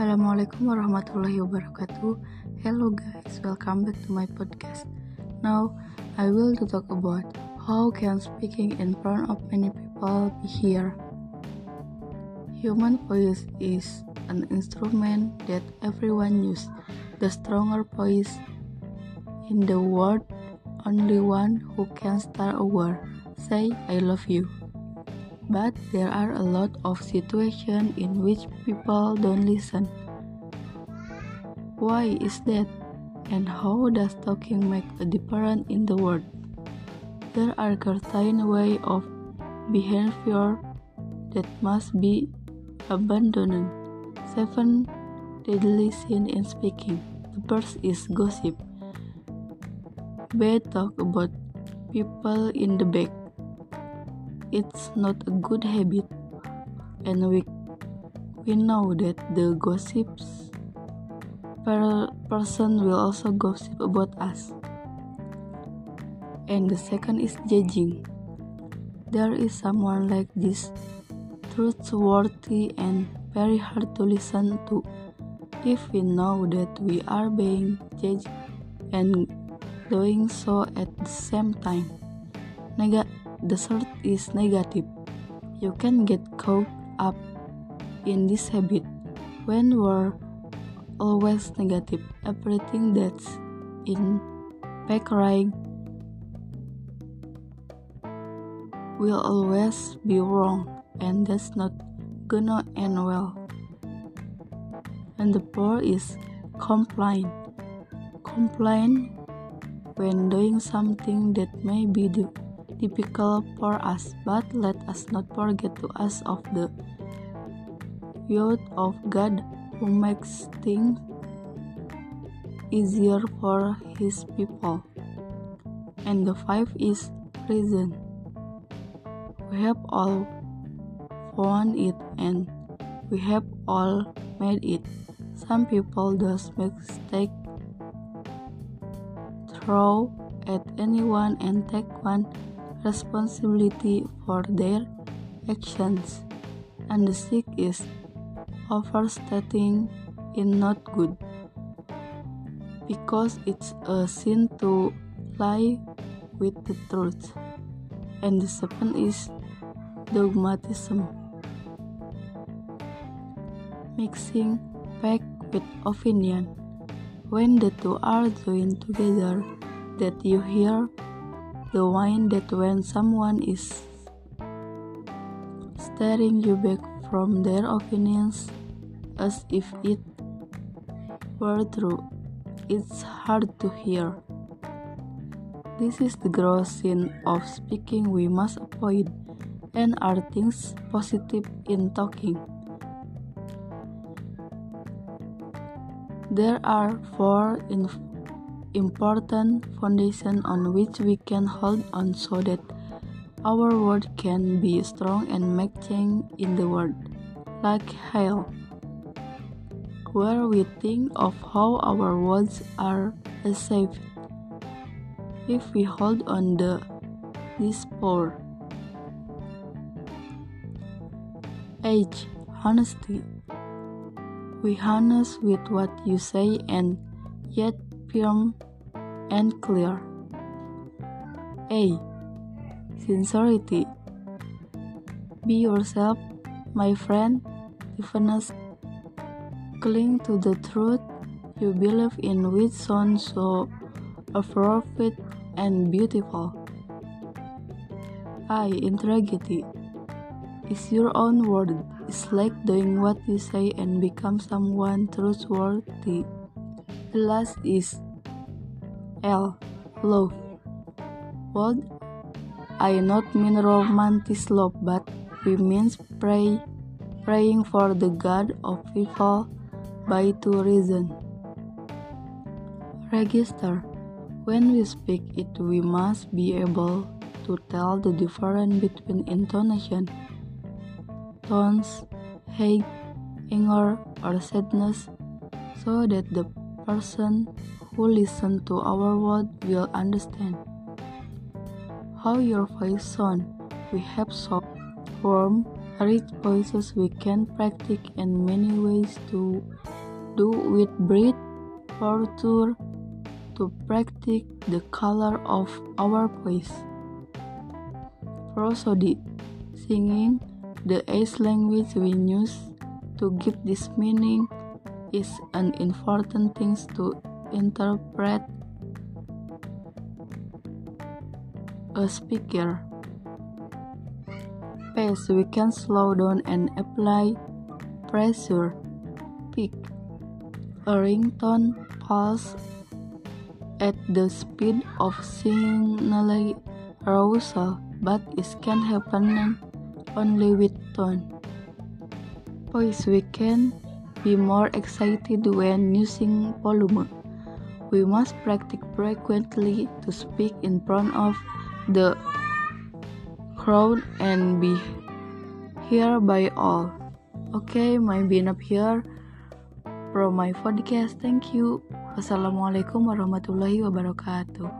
Assalamualaikum warahmatullahi wabarakatuh. Hello guys, welcome back to my podcast. Now, I will to talk about how can speaking in front of many people be here. Human voice is an instrument that everyone use. The stronger voice in the world, only one who can start a word. Say I love you. But there are a lot of situations in which people don't listen. Why is that? And how does talking make a difference in the world? There are certain way of behavior that must be abandoned. Seven deadly sins in speaking. The first is gossip. Bad talk about people in the back it's not a good habit, and we, we know that the gossips per person will also gossip about us. And the second is judging. There is someone like this, trustworthy and very hard to listen to. If we know that we are being judged and doing so at the same time. Neg the third is negative. You can get caught up in this habit when we're always negative. Everything that's in back right will always be wrong, and that's not gonna end well. And the fourth is complain. Complain when doing something that may be difficult for us, but let us not forget to ask of the youth of God who makes things easier for his people. And the five is reason. We have all found it and we have all made it. Some people does mistake throw at anyone and take one responsibility for their actions, and the sick is overstating in not good because it's a sin to lie with the truth. And the seventh is dogmatism, mixing fact with opinion. When the two are joined together, that you hear the wine that when someone is staring you back from their opinions as if it were true, it's hard to hear. This is the gross sin of speaking we must avoid, and are things positive in talking. There are four in important foundation on which we can hold on so that our word can be strong and make change in the world, like hail, where we think of how our words are safe. If we hold on the this power, age, honesty. We honest with what you say and yet firm and clear. A. Sincerity. Be yourself, my friend. Deepness. Cling to the truth you believe in, which sounds so appropriate and beautiful. I. Integrity. Is your own word. It's like doing what you say and become someone trustworthy. The last is L. Love. What I not mean romantic love, but we means pray, praying for the God of people by two reasons. Register. When we speak it, we must be able to tell the difference between intonation, tones, hate, anger, or sadness, so that the person who listen to our word will understand. How your voice sound. We have soft, warm, rich voices we can practice in many ways to do with breath, posture, to practice the color of our voice. Prosody, singing, the age language we use to give this meaning is an important thing to interpret a speaker. Pace we can slow down and apply pressure. Peak a ringtone pulse at the speed of signaling arousal, but it can happen only with tone. Voice we can be more excited when using volume. We must practice frequently to speak in front of the crowd and be heard by all. Okay, my being up here from my podcast. Thank you. Wassalamualaikum warahmatullahi wabarakatuh.